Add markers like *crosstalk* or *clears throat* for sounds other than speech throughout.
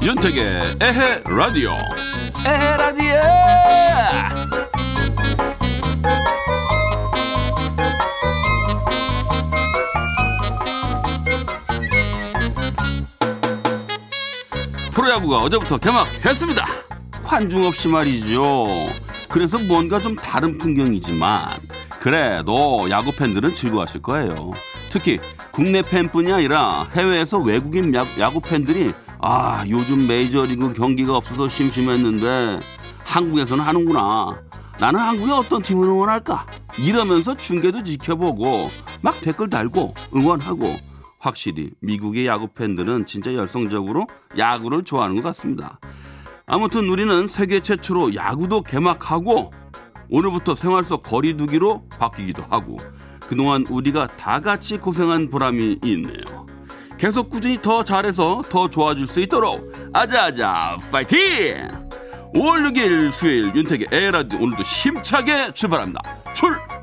윤택의 에헤 라디오. 에헤 라디오 야구가 어제부터 개막했습니다 환중 없이 말이죠 그래서 뭔가 좀 다른 풍경이지만 그래도 야구 팬들은 즐거워하실 거예요 특히 국내 팬뿐이 아니라 해외에서 외국인 야구 팬들이 아, 요즘 메이저리그 경기가 없어서 심심했는데 한국에서는 하는구나. 나는 한국의 어떤 팀을 응원할까? 이러면서 중계도 지켜보고 막 댓글 달고 응원하고 확실히 미국의 야구 팬들은 진짜 열성적으로 야구를 좋아하는 것 같습니다. 아무튼 우리는 세계 최초로 야구도 개막하고 오늘부터 생활 속 거리두기로 바뀌기도 하고 그동안 우리가 다 같이 고생한 보람이 있네요. 계속 꾸준히 더 잘해서 더 좋아질 수 있도록 아자아자 파이팅! 5월 6일 수요일 윤택의 에라디 오늘도 힘차게 출발합니다. 출발!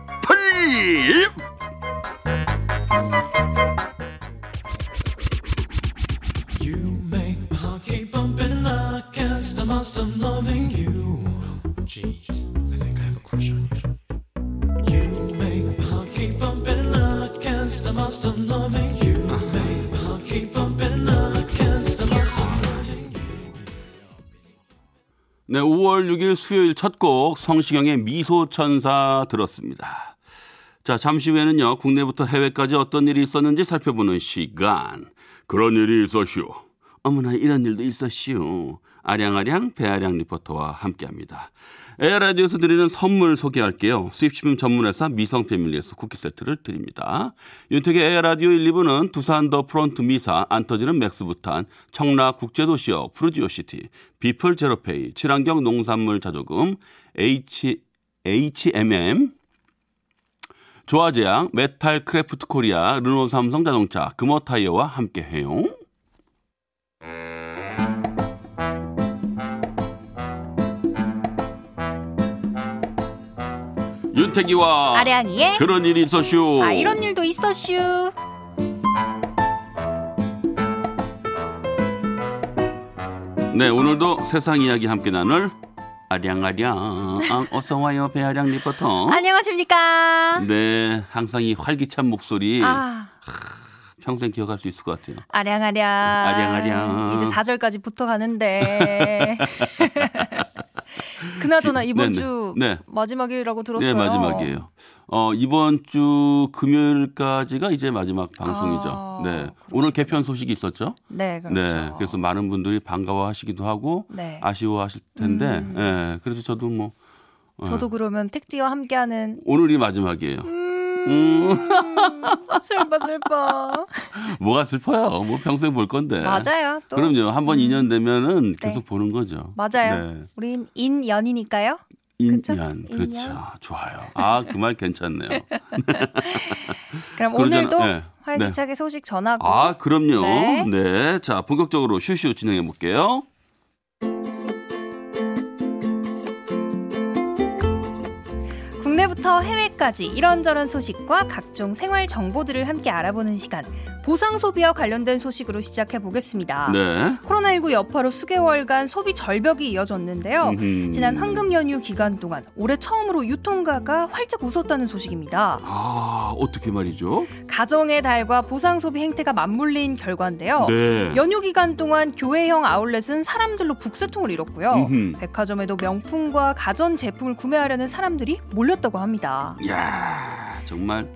네, 5월 6일 수요일 첫 곡 성시경의 미소천사 들었습니다. 자, 잠시 후에는요, 국내부터 해외까지 어떤 일이 있었는지 살펴보는 시간. 그런 일이 있었슈. 어머나, 이런 일도 있었슈. 아량아량 배아량 리포터와 함께 합니다. 에헤라디오에서 드리는 선물 소개할게요. 수입식품 전문회사 미성패밀리에서 쿠키 세트를 드립니다. 윤택의 에헤라디오 1, 2부는 두산 더 프론트 미사, 안 터지는 맥스부탄, 청라 국제도시역, 푸르지오시티, 비플 제로페이, 친환경 농산물 자조금, H, HMM, 조아제약, 메탈 크래프트 코리아, 르노 삼성 자동차, 금호 타이어와 함께해요. 윤택이와 아량이의 그런 일이 있었슈. 아 이런 일도 있었슈. 네 오늘도 세상 이야기 함께 나눌 아량아량 어서 와요 배아량 리포터. 안녕하십니까. 네 항상 이 활기찬 목소리 아. 평생 기억할 수 있을 것 같아요. 아량아량. 아량아량. 이제 4절까지 붙어가는데. *laughs* 그나저나 이번 네네. 주 네. 마지막이라고 들었어요. 네 마지막이에요. 어 이번 주 금요일까지가 이제 마지막 방송이죠. 아, 네 오늘 개편 소식이 있었죠. 네, 그렇죠. 네 그래서 많은 분들이 반가워 하시기도 하고 네. 아쉬워하실 텐데, 음. 예 그래도 저도 뭐 저도 그러면 택지와 함께하는 오늘이 마지막이에요. 음, *laughs* 슬퍼 슬퍼. 뭐가 슬퍼요? 뭐 평생 볼 건데. 맞아요. 또 그럼요. 한번 음. 인연 되면은 계속 네. 보는 거죠. 맞아요. 네. 우린 인연이니까요. 인연. 그렇죠. 인연. 좋아요. 아, 그 말 괜찮네요. *laughs* 그럼 그러잖아- 오늘도 네. 활기차게 소식 전하고 아, 그럼요. 네. 네. 자, 본격적으로 슈슈 진행해 볼게요. 국내부터 해외까지 이런저런 소식과 각종 생활 정보들을 함께 알아보는 시간 보상 소비와 관련된 소식으로 시작해 보겠습니다. 네. 코로나19 여파로 수개월간 소비 절벽이 이어졌는데요. 음흠. 지난 황금 연휴 기간 동안 올해 처음으로 유통가가 활짝 웃었다는 소식입니다. 아, 어떻게 말이죠? 가정의 달과 보상 소비 행태가 맞물린 결과인데요. 네. 연휴 기간 동안 교회형 아울렛은 사람들로 북새통을 이뤘고요. 음흠. 백화점에도 명품과 가전 제품을 구매하려는 사람들이 몰렸다고 합니다. 이야, 정말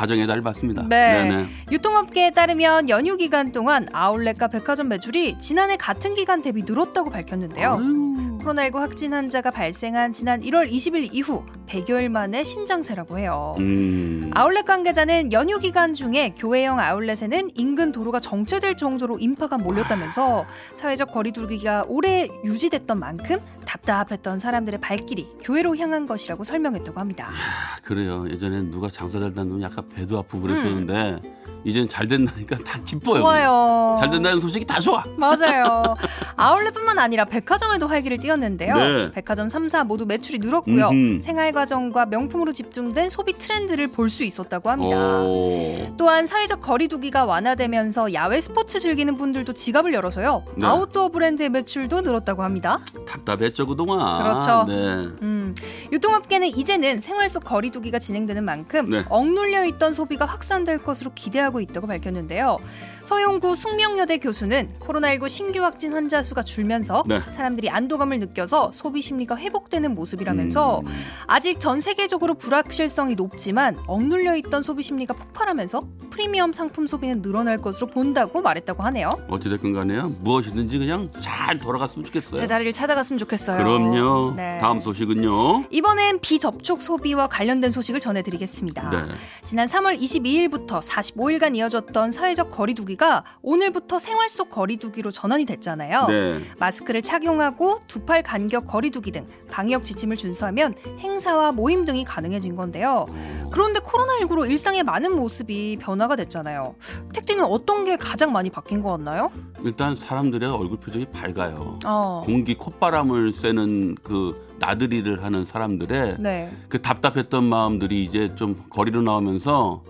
가정의 달 맞습니다. 네. 네네. 유통업계에 따르면 연휴 기간 동안 아울렛과 백화점 매출이 지난해 같은 기간 대비 늘었다고 밝혔는데요. 아유. 코로나19 확진 환자가 발생한 지난 1월 20일 이후 100여일 만에 신장세라고 해요. 음. 아울렛 관계자는 연휴 기간 중에 교회형 아울렛에는 인근 도로가 정체될 정도로 인파가 몰렸다면서 사회적 거리두기가 오래 유지됐던 만큼 답답했던 사람들의 발길이 교회로 향한 것이라고 설명했다고 합니다. 야, 그래요. 예전엔 누가 장사 잘 다니면 약간 배도 아프고 그랬었는데 음. 이젠 잘 된다니까 다 기뻐요. 좋아요. 잘 된다는 소식이 다 좋아. 맞아요. 아울렛뿐만 아니라 백화점에도 활기를 띄웠는데요. 네. 백화점 3사 모두 매출이 늘었고요. 음흠. 생활과정과 명품으로 집중된 소비 트렌드를 볼 수 있었다고 합니다. 오. 또한 사회적 거리두기가 완화되면서 야외 스포츠 즐기는 분들도 지갑을 열어서요. 네. 아웃도어 브랜드의 매출도 늘었다고 합니다. 답답했죠 그동안. 그렇죠. 네. 음, 유통업계는 이제는 생활 속 거리두기가 진행되는 만큼 네. 억눌려 있던 소비가 확산될 것으로 기대하고 하고 있다고 밝혔는데요. 서용구 숙명여대 교수는 코로나19 신규 확진 환자 수가 줄면서 네. 사람들이 안도감을 느껴서 소비 심리가 회복되는 모습이라면서 음. 아직 전 세계적으로 불확실성이 높지만 억눌려 있던 소비 심리가 폭발하면서 프리미엄 상품 소비는 늘어날 것으로 본다고 말했다고 하네요. 어찌됐건 간에요. 무엇이든지 그냥 잘 돌아갔으면 좋겠어요. 제자리를 찾아갔으면 좋겠어요. 그럼요. 네. 다음 소식은요. 이번엔 비접촉 소비와 관련된 소식을 전해드리겠습니다. 네. 지난 3월 22일부터 45일간 이어졌던 사회적 거리두기가 거리두기가 오늘부터 생활 속 거리두기로 전환이 됐잖아요. 네. 마스크를 착용하고 두 팔 간격 거리두기 등 방역 지침을 준수하면 행사와 모임 등이 가능해진 건데요. 그런데 코로나19로 일상의 많은 모습이 변화가 됐잖아요. 택디는 어떤 게 가장 많이 바뀐 것 같나요? 일단 사람들의 얼굴 표정이 밝아요. 어. 공기 콧바람을 쐬는 그 나들이를 하는 사람들의 네. 그 답답했던 마음들이 이제 좀 거리로 나오면서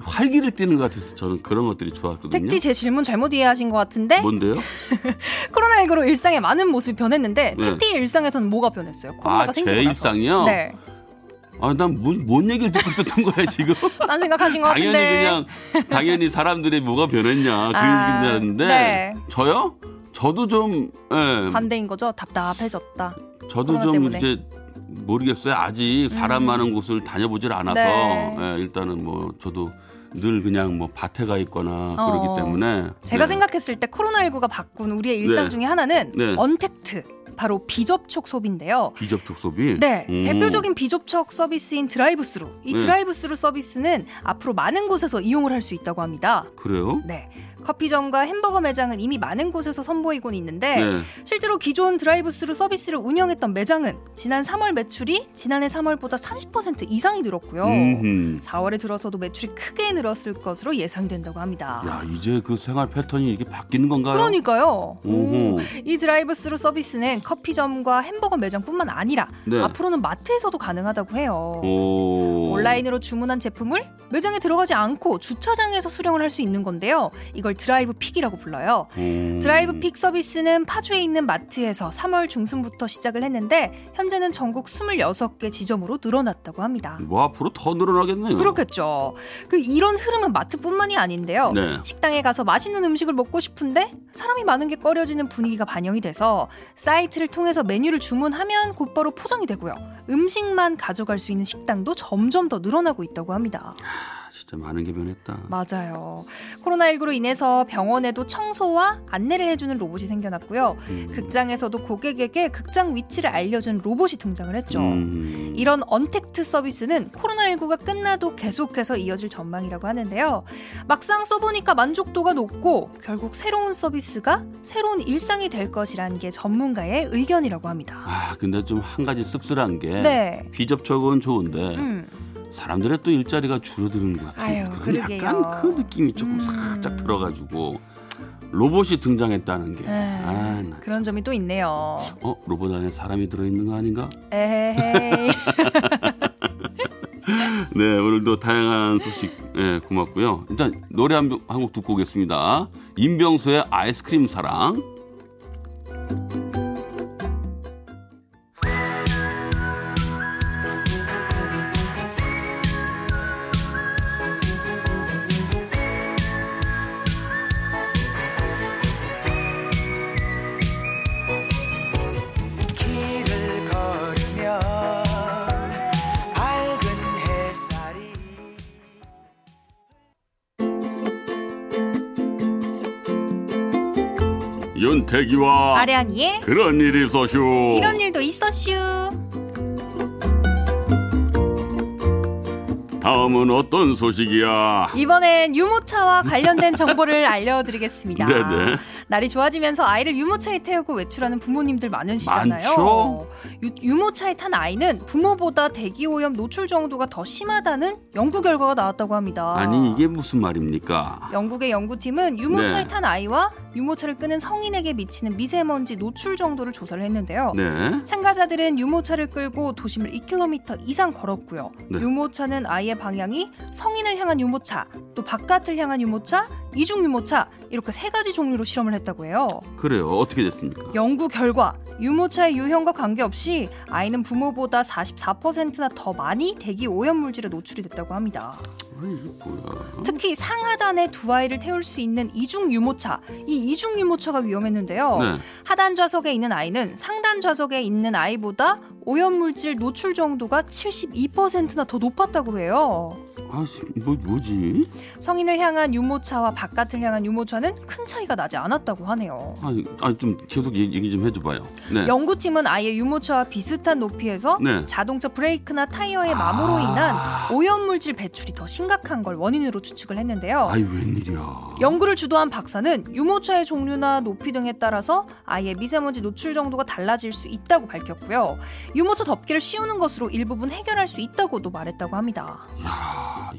활기를 띠는 것 같아서 저는 그런 것들이 좋았거든요. 택디 제 질문 잘못 이해하신 것 같은데. 뭔데요? *laughs* 코로나19로 일상의 많은 모습이 변했는데 네. 택디의 일상에서는 뭐가 변했어요? 코로나가 아, 생기고 제 나서. 일상이요? 네. 아, 난뭔 뭔 얘기를 듣고 있었던 거야 지금? *laughs* 딴 생각하신 것 당연히 같은데. 그냥 당연히 사람들이 뭐가 변했냐 그 아, 얘기인데 네. 저요? 저도 좀 예. 반대인 거죠. 답답해졌다. 저도 좀 때문에. 이제 모르겠어요. 아직 사람 음. 많은 곳을 다녀보질 않아서 네. 예, 일단은 뭐 저도 늘 그냥 뭐 밭에 가 있거나 어. 그러기 때문에 제가 네. 생각했을 때 코로나19가 바꾼 우리의 일상 네. 중에 하나는 네. 언택트 바로 비접촉 소비인데요. 비접촉 소비? 네. 음. 대표적인 비접촉 서비스인 드라이브스루. 이 네. 드라이브스루 서비스는 앞으로 많은 곳에서 이용을 할 수 있다고 합니다. 그래요? 네. 커피점과 햄버거 매장은 이미 많은 곳에서 선보이곤 있는데 네. 실제로 기존 드라이브스루 서비스를 운영했던 매장은 지난 3월 매출이 지난해 3월보다 30% 이상이 늘었고요. 음흠. 4월에 들어서도 매출이 크게 늘었을 것으로 예상이 된다고 합니다. 야 이제 그 생활 패턴이 이게 바뀌는 건가요? 그러니까요. 오, 이 드라이브스루 서비스는 커피점과 햄버거 매장뿐만 아니라 네. 앞으로는 마트에서도 가능하다고 해요. 오. 온라인으로 주문한 제품을 매장에 들어가지 않고 주차장에서 수령을 할 수 있는 건데요. 이걸 drive pick이라고 불러요. 음. drive pick 서비스는 파주에 있는 마트에서 3월 중순부터 시작을 했는데 현재는 전국 26개 지점으로 늘어났다고 합니다. 뭐 앞으로 더 늘어나겠네요. 그렇겠죠. 그 이런 흐름은 마트뿐만이 아닌데요. 네. 식당에 가서 맛있는 음식을 먹고 싶은데 사람이 많은 게 꺼려지는 분위기가 반영이 돼서 사이트를 통해서 메뉴를 주문하면 곧바로 포장이 되고요. 음식만 가져갈 수 있는 식당도 점점 더 늘어나고 있다고 합니다. 진짜 많은 게 변했다. 맞아요. 코로나19로 인해서 병원에도 청소와 안내를 해주는 로봇이 생겨났고요. 음. 극장에서도 고객에게 극장 위치를 알려준 로봇이 등장을 했죠. 음. 이런 언택트 서비스는 코로나19가 끝나도 계속해서 이어질 전망이라고 하는데요. 막상 써보니까 만족도가 높고 결국 새로운 서비스가 새로운 일상이 될 것이라는 게 전문가의 의견이라고 합니다. 아, 근데 좀 한 가지 씁쓸한 게 네. 비접촉은 좋은데 음. 사람들의 또 일자리가 줄어드는 것 같아요. 아유, 약간 그 느낌이 조금 음. 살짝 들어가지고 로봇이 등장했다는 게 네. 아, 그런 점이 또 있네요. 어 로봇 안에 사람이 들어있는 거 아닌가? 에헤이. *laughs* 네 오늘도 다양한 소식 네, 고맙고요. 일단 노래 한곡 듣고 오겠습니다. 임병수의 아이스크림 사랑. 태기와 아량이의 그런 일이 있었슈. 이런 일도 있었슈. 다음은 어떤 소식이야? 이번엔 유모차와 관련된 정보를 알려드리겠습니다. *laughs* 네네. 날이 좋아지면서 아이를 유모차에 태우고 외출하는 부모님들 많으시잖아요. 많죠. 유, 모차에 탄 아이는 부모보다 대기 오염 노출 정도가 더 심하다는 연구 결과가 나왔다고 합니다. 아니 이게 무슨 말입니까? 영국의 연구팀은 유모차에 네. 탄 아이와 유모차를 끄는 성인에게 미치는 미세먼지 노출 정도를 조사를 했는데요. 네. 참가자들은 유모차를 끌고 도심을 2km 이상 걸었고요. 네. 유모차는 아이의 방향이 성인을 향한 유모차, 또 바깥을 향한 유모차, 이중 유모차 이렇게 세 가지 종류로 실험을 했다고 해요. 그래요. 어떻게 됐습니까? 연구 결과 유모차의 유형과 관계없이 아이는 부모보다 44%나 더 많이 대기 오염 물질에 노출이 됐다고 합니다. 특히 상하단에 두 아이를 태울 수 있는 이중 유모차, 이 이중 유모차가 위험했는데요. 네. 하단 좌석에 있는 아이는 상단 좌석에 있는 아이보다 오염 물질 노출 정도가 72%나 더 높았다고 해요. 아 뭐 뭐지? 성인을 향한 유모차와 바깥을 향한 유모차는 큰 차이가 나지 않았다고 하네요. 아니, 아니 좀 계속 얘기, 좀 해줘봐요. 네. 연구팀은 아이의 유모차와 비슷한 높이에서 네. 자동차 브레이크나 타이어의 마모로 인한 오염 물질 배출이 더 심각 한 걸 원인으로 추측을 했는데요. 아이 웬일이야? 연구를 주도한 박사는 유모차의 종류나 높이 등에 따라서 아이의 미세먼지 노출 정도가 달라질 수 있다고 밝혔고요. 유모차 덮개를 씌우는 것으로 일부분 해결할 수 있다고도 말했다고 합니다. 야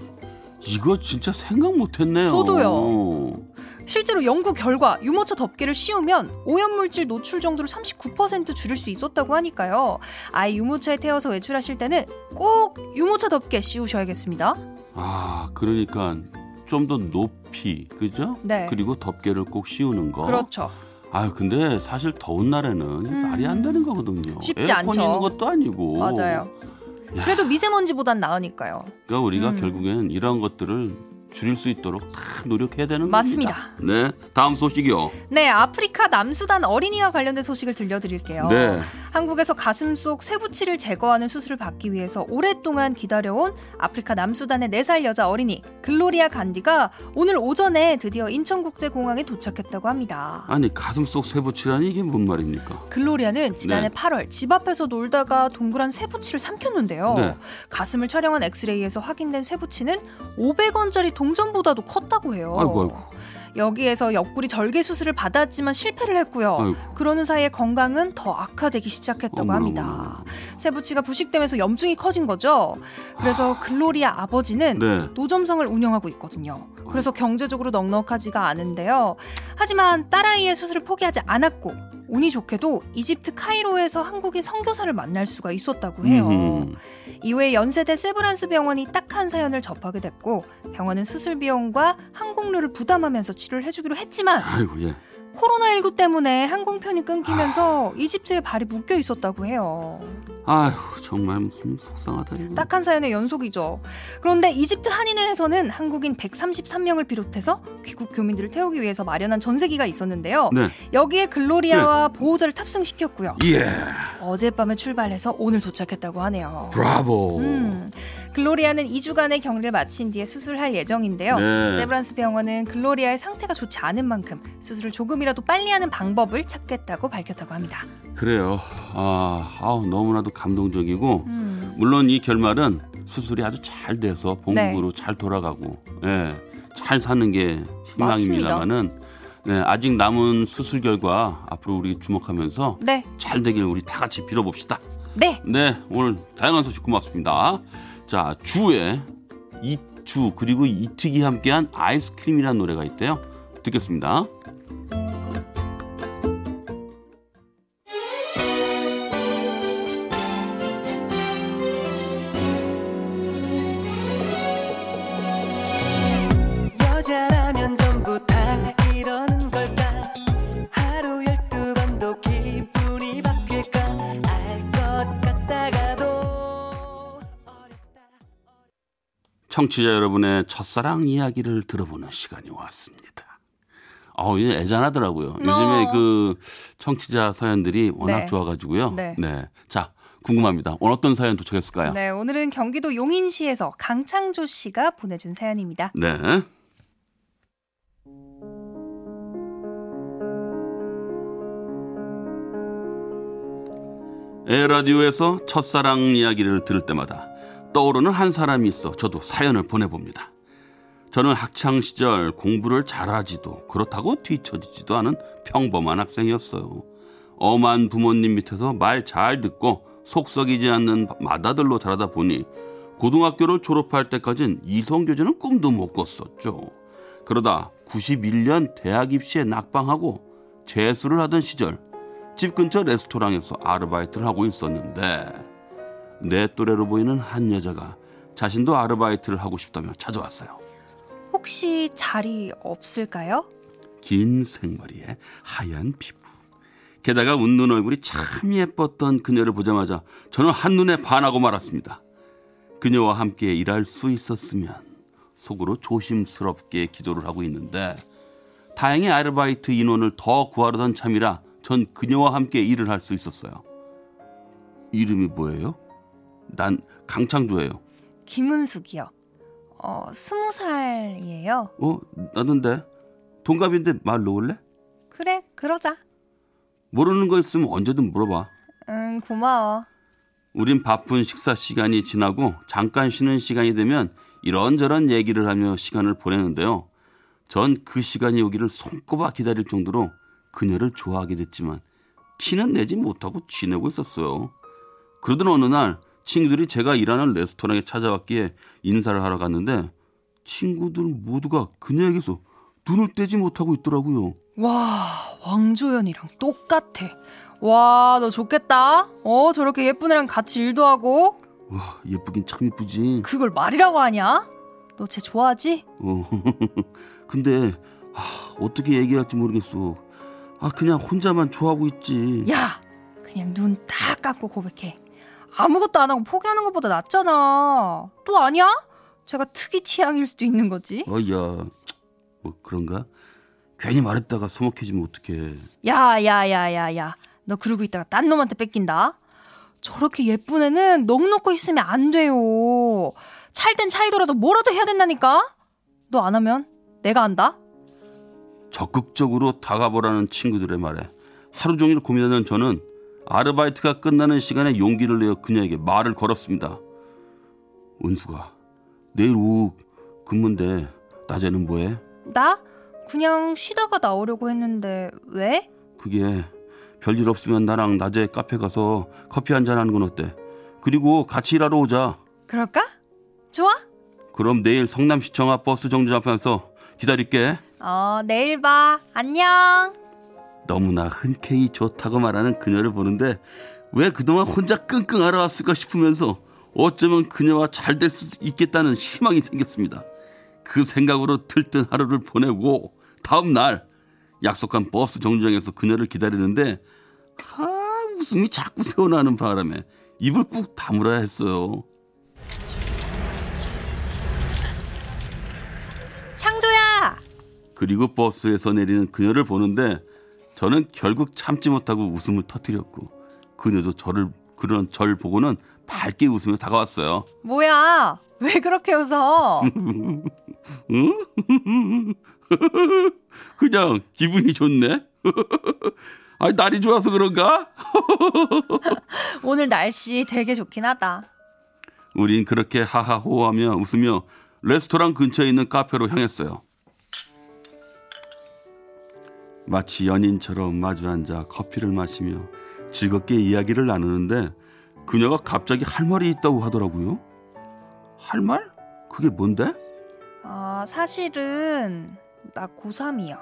이거 진짜 생각 못했네요. 저도요. 실제로 연구 결과 유모차 덮개를 씌우면 오염물질 노출 정도를 39% 줄일 수 있었다고 하니까요. 아이 유모차에 태워서 외출하실 때는 꼭 유모차 덮개 씌우셔야겠습니다. 아 그러니까 좀 더 높이 그죠? 네. 그리고 덮개를 꼭 씌우는 거. 그렇죠. 아유 근데 사실 더운 날에는 음. 말이 안 되는 거거든요. 쉽지 에어컨 않죠. 있는 것도 아니고. 맞아요. 야, 그래도 미세먼지보단 나으니까요. 그러니까 우리가 음. 결국엔 이런 것들을 줄일 수 있도록 다 노력해야 되는 맞습니다. 겁니다. 네, 다음 소식이요. 네, 아프리카 남수단 어린이와 관련된 소식을 들려드릴게요. 네, 한국에서 가슴 속 쇠붙이를 제거하는 수술을 받기 위해서 오랫동안 기다려온 아프리카 남수단의 4살 여자 어린이 글로리아 간디가 오늘 오전에 드디어 인천국제공항에 도착했다고 합니다. 아니 가슴 속 쇠붙이라니 이게 뭔 말입니까? 글로리아는 지난해 네. 8월 집 앞에서 놀다가 동그란 쇠붙이를 삼켰는데요. 네. 가슴을 촬영한 엑스레이에서 확인된 쇠붙이는 500원짜리 동전보다도 컸다고 해요. 아이고 아이고. 여기에서 옆구리 절개 수술을 받았지만 실패를 했고요. 아이고. 그러는 사이에 건강은 더 악화되기 시작했다고 어머나, 합니다. 어머나. 쇠붙이가 부식되면서 염증이 커진 거죠. 그래서 글로리아 아버지는 네. 노점성을 운영하고 있거든요. 그래서 경제적으로 넉넉하지가 않은데요. 하지만 딸아이의 수술을 포기하지 않았고 운이 좋게도 이집트 카이로에서 한국인 선교사를 만날 수가 있었다고 해요. 음흠. 이후에 연세대 세브란스 병원이 딱 한 사연을 접하게 됐고 병원은 수술 비용과 항공료를 부담하면서 치료를 해주기로 했지만 아이고 예. 코로나19 때문에 항공편이 끊기면서 이집트에 발이 묶여 있었다고 해요. 아휴 정말 무슨 속상하다. 딱한 사연의 연속이죠. 그런데 이집트 한인회에서는 한국인 133명을 비롯해서 귀국 교민들을 태우기 위해서 마련한 전세기가 있었는데요. 네. 여기에 글로리아와 보호자를 탑승시켰고요. 예. 어젯밤에 출발해서 오늘 도착했다고 하네요. 브라보. 음, 글로리아는 2주간의 격리를 마친 뒤에 수술할 예정인데요. 네. 세브란스 병원은 글로리아의 상태가 좋지 않은 만큼 수술을 조금이라도 빨리 하는 방법을 찾겠다고 밝혔다고 합니다. 그래요. 아, 아우, 너무나도 감동적이고 음, 물론 이 결말은 수술이 아주 잘 돼서 본국으로 잘 돌아가고 예, 잘 사는 게 희망입니다만은 네, 아직 남은 수술 결과 앞으로 우리 주목하면서 네, 잘 되길 우리 다 같이 빌어봅시다. 네, 네, 오늘 다양한 소식 고맙습니다. 자, 주에 이주 그리고 이특이 함께한 아이스크림이라는 노래가 있대요. 듣겠습니다. 청취자 여러분의 첫사랑 이야기를 들어보는 시간이 왔습니다. 어, 이 애잔하더라고요. 어. 요즘에 그 청취자 사연들이 워낙 네. 좋아가지고요. 네. 네. 자, 궁금합니다. 오늘 어떤 사연 도착했을까요? 네, 오늘은 경기도 용인시에서 강창조 씨가 보내준 사연입니다. 네. 에라디오에서 첫사랑 이야기를 들을 때마다 떠오르는 한 사람이 있어 저도 사연을 보내봅니다. 저는 학창 시절 공부를 잘하지도 그렇다고 뒤처지지도 않은 평범한 학생이었어요. 엄한 부모님 밑에서 말 잘 듣고 속 썩이지 않는 마다들로 자라다 보니 고등학교를 졸업할 때까진 이성교제는 꿈도 못 꿨었죠. 그러다 91년 대학 입시에 낙방하고 재수를 하던 시절 집 근처 레스토랑에서 아르바이트를 하고 있었는데 내 또래로 보이는 한 여자가 자신도 아르바이트를 하고 싶다며 찾아왔어요. 혹시 자리 없을까요? 긴 생머리에 하얀 피부. 게다가 웃는 얼굴이 참 예뻤던 그녀를 보자마자 저는 한눈에 반하고 말았습니다. 그녀와 함께 일할 수 있었으면 속으로 조심스럽게 기도를 하고 있는데 다행히 아르바이트 인원을 더 구하려던 참이라 전 그녀와 함께 일을 할 수 있었어요. 이름이 뭐예요? 난 강창조예요. 김은숙이요. 어, 스무 살이에요. 어, 나던데. 동갑인데 말 놓을래? 그래, 그러자. 모르는 거 있으면 언제든 물어봐. 응, 고마워. 우린 바쁜 식사 시간이 지나고 잠깐 쉬는 시간이 되면 이런저런 얘기를 하며 시간을 보내는데요. 전 그 시간이 오기를 손꼽아 기다릴 정도로 그녀를 좋아하게 됐지만 티는 내지 못하고 지내고 있었어요. 그러던 어느 날 친구들이 제가 일하는 레스토랑에 찾아왔기에 인사를 하러 갔는데 친구들 모두가 그녀에게서 눈을 떼지 못하고 있더라고요. 와, 왕조연이랑 똑같아. 와, 너 좋겠다. 어, 저렇게 예쁜 애랑 같이 일도 하고. 와, 예쁘긴 참 예쁘지. 그걸 말이라고 하냐? 너 쟤 좋아하지? 어, *laughs* 근데 아, 어떻게 얘기할지 모르겠어. 아, 그냥 혼자만 좋아하고 있지. 야, 그냥 눈 딱 감고 고백해. 아무것도 안 하고 포기하는 것보다 낫잖아. 또 아니야? 제가 특이 취향일 수도 있는 거지. 어야, 뭐 그런가? 괜히 말했다가 서먹해지면 어떡해. 야, 야, 야, 야, 야. 너 그러고 있다가 딴 놈한테 뺏긴다. 저렇게 예쁜 애는 넋 놓고 있으면 안 돼요. 찰땐 차이더라도 뭐라도 해야 된다니까? 너 안 하면 내가 한다? 적극적으로 다가보라는 친구들의 말에 하루 종일 고민하는 저는 아르바이트가 끝나는 시간에 용기를 내어 그녀에게 말을 걸었습니다. 은수가 내일 오후 근무인데 낮에는 뭐해? 나? 그냥 쉬다가 나오려고 했는데 왜? 그게 별일 없으면 나랑 낮에 카페 가서 커피 한잔 하는 건 어때? 그리고 같이 일하러 오자. 그럴까? 좋아? 그럼 내일 성남시청 앞 버스 정류장 앞에서 기다릴게. 어, 내일 봐. 안녕. 너무나 흔쾌히 좋다고 말하는 그녀를 보는데 왜 그동안 혼자 끙끙 앓아왔을까 싶으면서 어쩌면 그녀와 잘 될 수 있겠다는 희망이 생겼습니다. 그 생각으로 들뜬 하루를 보내고 다음 날 약속한 버스 정류장에서 그녀를 기다리는데 하 웃음이 자꾸 새어나는 바람에 입을 꾹 다물어야 했어요. 창조야. 그리고 버스에서 내리는 그녀를 보는데 저는 결국 참지 못하고 웃음을 터뜨렸고 그녀도 저를 그런 절 보고는 밝게 웃으며 다가왔어요. 뭐야? 왜 그렇게 웃어? *laughs* *laughs* 그냥 기분이 좋네. *laughs* 아, 날이 좋아서 그런가? 오늘 날씨 되게 좋긴 하다. 우린 그렇게 하하호하며 웃으며 레스토랑 근처에 있는 카페로 향했어요. 마치 연인처럼 마주 앉아 커피를 마시며 즐겁게 이야기를 나누는데 그녀가 갑자기 할 말이 있다고 하더라고요. 할 말? 그게 뭔데? 아, 사실은 나 고3이야.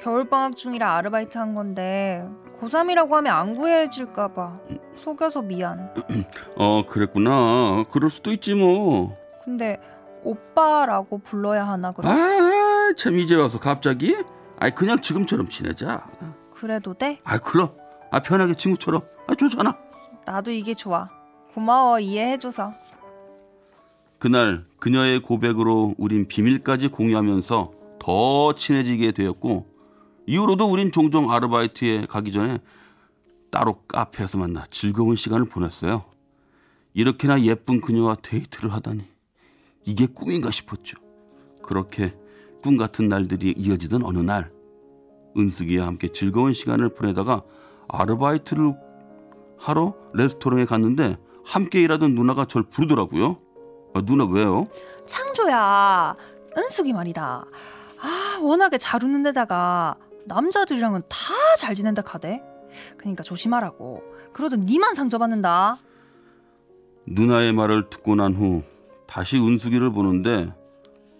겨울방학 중이라 아르바이트 한 건데 고3이라고 하면 안 구해질까 봐 속여서 미안. *clears throat* 어, 그랬구나. 그럴 수도 있지 뭐. 근데 오빠라고 불러야 하나 그럼? 아, 참 이제 와서 갑자기? 아이 그냥 지금처럼 지내자. 그래도 돼? 아, 그럼. 아, 편하게 친구처럼. 아, 좋잖아. 나도 이게 좋아. 고마워 이해해줘서. 그날 그녀의 고백으로 우린 비밀까지 공유하면서 더 친해지게 되었고 이후로도 우린 종종 아르바이트에 가기 전에 따로 카페에서 만나 즐거운 시간을 보냈어요. 이렇게나 예쁜 그녀와 데이트를 하다니 이게 꿈인가 싶었죠. 그렇게 꿈 같은 날들이 이어지던 어느 날 은숙이와 함께 즐거운 시간을 보내다가 아르바이트를 하러 레스토랑에 갔는데 함께 일하던 누나가 절 부르더라고요. 아, 누나 왜요? 창조야, 은숙이 말이다. 아, 워낙에 잘 웃는 데다가 남자들이랑은 다 잘 지낸다 카대. 그니까 조심하라고. 그러던 니만 상처받는다. 누나의 말을 듣고 난 후 다시 은숙이를 보는데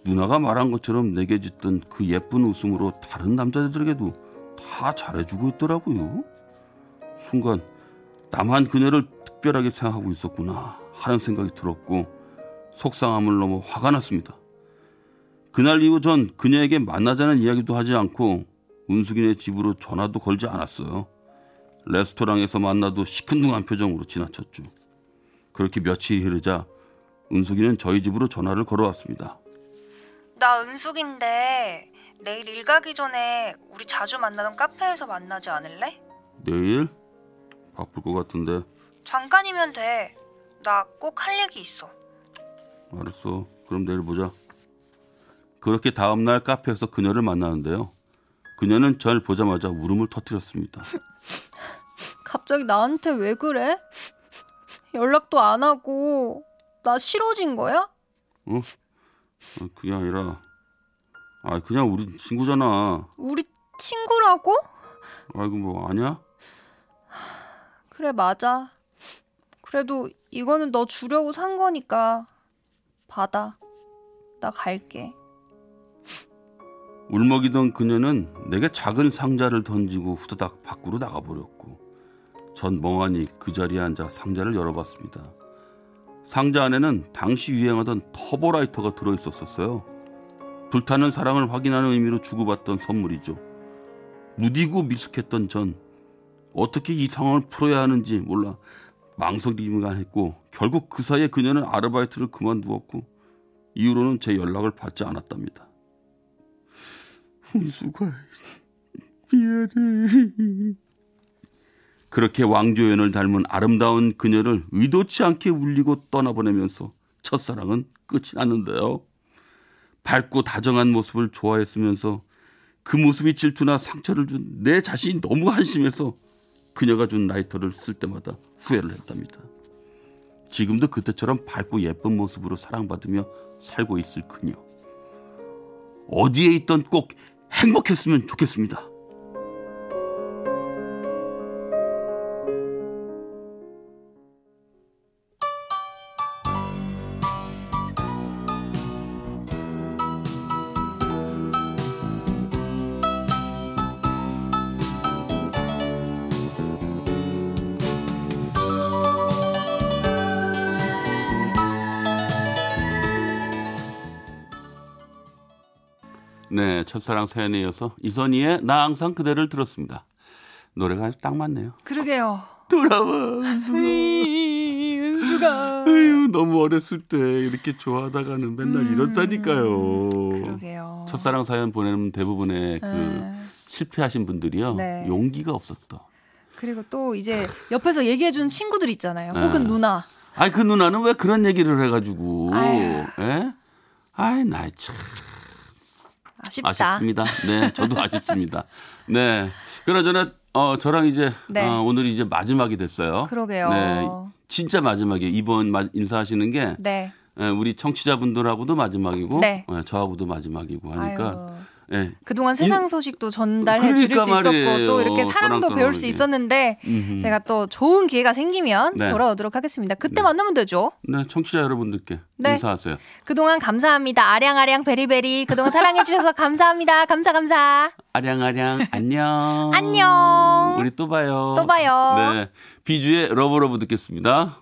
누나가 말한 것처럼 내게 짓던 그 예쁜 웃음으로 다른 남자들에게도 다 잘해주고 있더라고요. 순간 나만 그녀를 특별하게 생각하고 있었구나 하는 생각이 들었고 속상함을 넘어 화가 났습니다. 그날 이후 전 그녀에게 만나자는 이야기도 하지 않고 은숙이네 집으로 전화도 걸지 않았어요. 레스토랑에서 만나도 시큰둥한 표정으로 지나쳤죠. 그렇게 며칠이 흐르자 은숙이는 저희 집으로 전화를 걸어왔습니다. 나 은숙인데 내일 일 가기 전에 우리 자주 만나던 카페에서 만나지 않을래? 내일? 바쁠 것 같은데. 잠깐이면 돼. 나 꼭 할 얘기 있어. 알았어. 그럼 내일 보자. 그렇게 다음날 카페에서 그녀를 만나는데요. 그녀는 절 보자마자 울음을 터뜨렸습니다. *laughs* 갑자기 나한테 왜 그래? 연락도 안 하고 나 싫어진 거야? 어? 어 그게 아니라 아 그냥 우리 친구잖아. 우리 친구라고? 아이고 뭐 아니야? 그래 맞아. 그래도 이거는 너 주려고 산 거니까 받아. 나 갈게. 울먹이던 그녀는 내게 작은 상자를 던지고 후다닥 밖으로 나가버렸고 전 멍하니 그 자리에 앉아 상자를 열어봤습니다. 상자 안에는 당시 유행하던 터보라이터가 들어있었었어요. 불타는 사랑을 확인하는 의미로 주고받던 선물이죠. 무디고 미숙했던 전 어떻게 이 상황을 풀어야 하는지 몰라 망설이기만 했고 결국 그 사이에 그녀는 아르바이트를 그만두었고 이후로는 제 연락을 받지 않았답니다. 훈수가 미안해. 그렇게 왕조연을 닮은 아름다운 그녀를 의도치 않게 울리고 떠나보내면서 첫사랑은 끝이 났는데요. 밝고 다정한 모습을 좋아했으면서 그 모습이 질투나 상처를 준 내 자신이 너무 한심해서 그녀가 준 라이터를 쓸 때마다 후회를 했답니다. 지금도 그때처럼 밝고 예쁜 모습으로 사랑받으며 살고 있을 그녀. 어디에 있던 꼭 행복했으면 좋겠습니다. 네, 첫사랑 사연에 이어서 이선희의 나 항상 그대를 들었습니다. 노래가 딱 맞네요. 그러게요. *laughs* 돌아와, 은수가. 은수가. 아유, 너무 어렸을 때 이렇게 좋아하다가는 맨날 음, 이렇다니까요. 그러게요. 첫사랑 사연 보내는 대부분의 그 네. 실패하신 분들이요. 네. 용기가 없었다. 그리고 또 이제 옆에서 얘기해준 친구들 있잖아요. 네. 혹은 누나. 아니, 그 누나는 왜 그런 얘기를 해가지고. 예? 아이, 나이 참. 아쉽다. 아쉽습니다. 네, 저도 *laughs* 아쉽습니다. 네. 그나저나 어 저랑 이제 네. 어, 오늘 이제 마지막이 됐어요. 그러게요. 네. 진짜 마지막에 이번 인사하시는 게 네. 예, 우리 청취자분들하고도 마지막이고 네. 예, 저하고도 마지막이고 하니까 아유. 네. 그동안 세상 소식도 전달해 그러니까 드릴 수 있었고 또 이렇게 사랑도 배울 수 있었는데 음흠. 제가 또 좋은 기회가 생기면 네. 돌아오도록 하겠습니다. 그때 네. 만나면 되죠. 네, 청취자 여러분들께 네. 인사하세요. 그동안 감사합니다. 아량아량 very very 그동안 사랑해 주셔서 *laughs* 감사합니다. 감사 감사. 아량아량 안녕. *laughs* 안녕. 우리 또 봐요. 또 봐요. 네. 비주의 Love Love 듣겠습니다.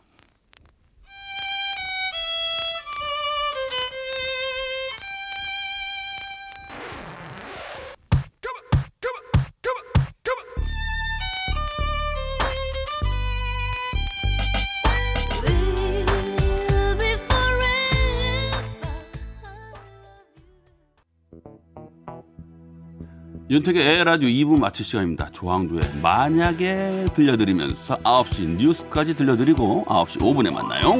윤택의 에라디오 2부 마칠 시간입니다. 조항두의 만약에 들려드리면서 9시 뉴스까지 들려드리고 9시 5분에 만나요.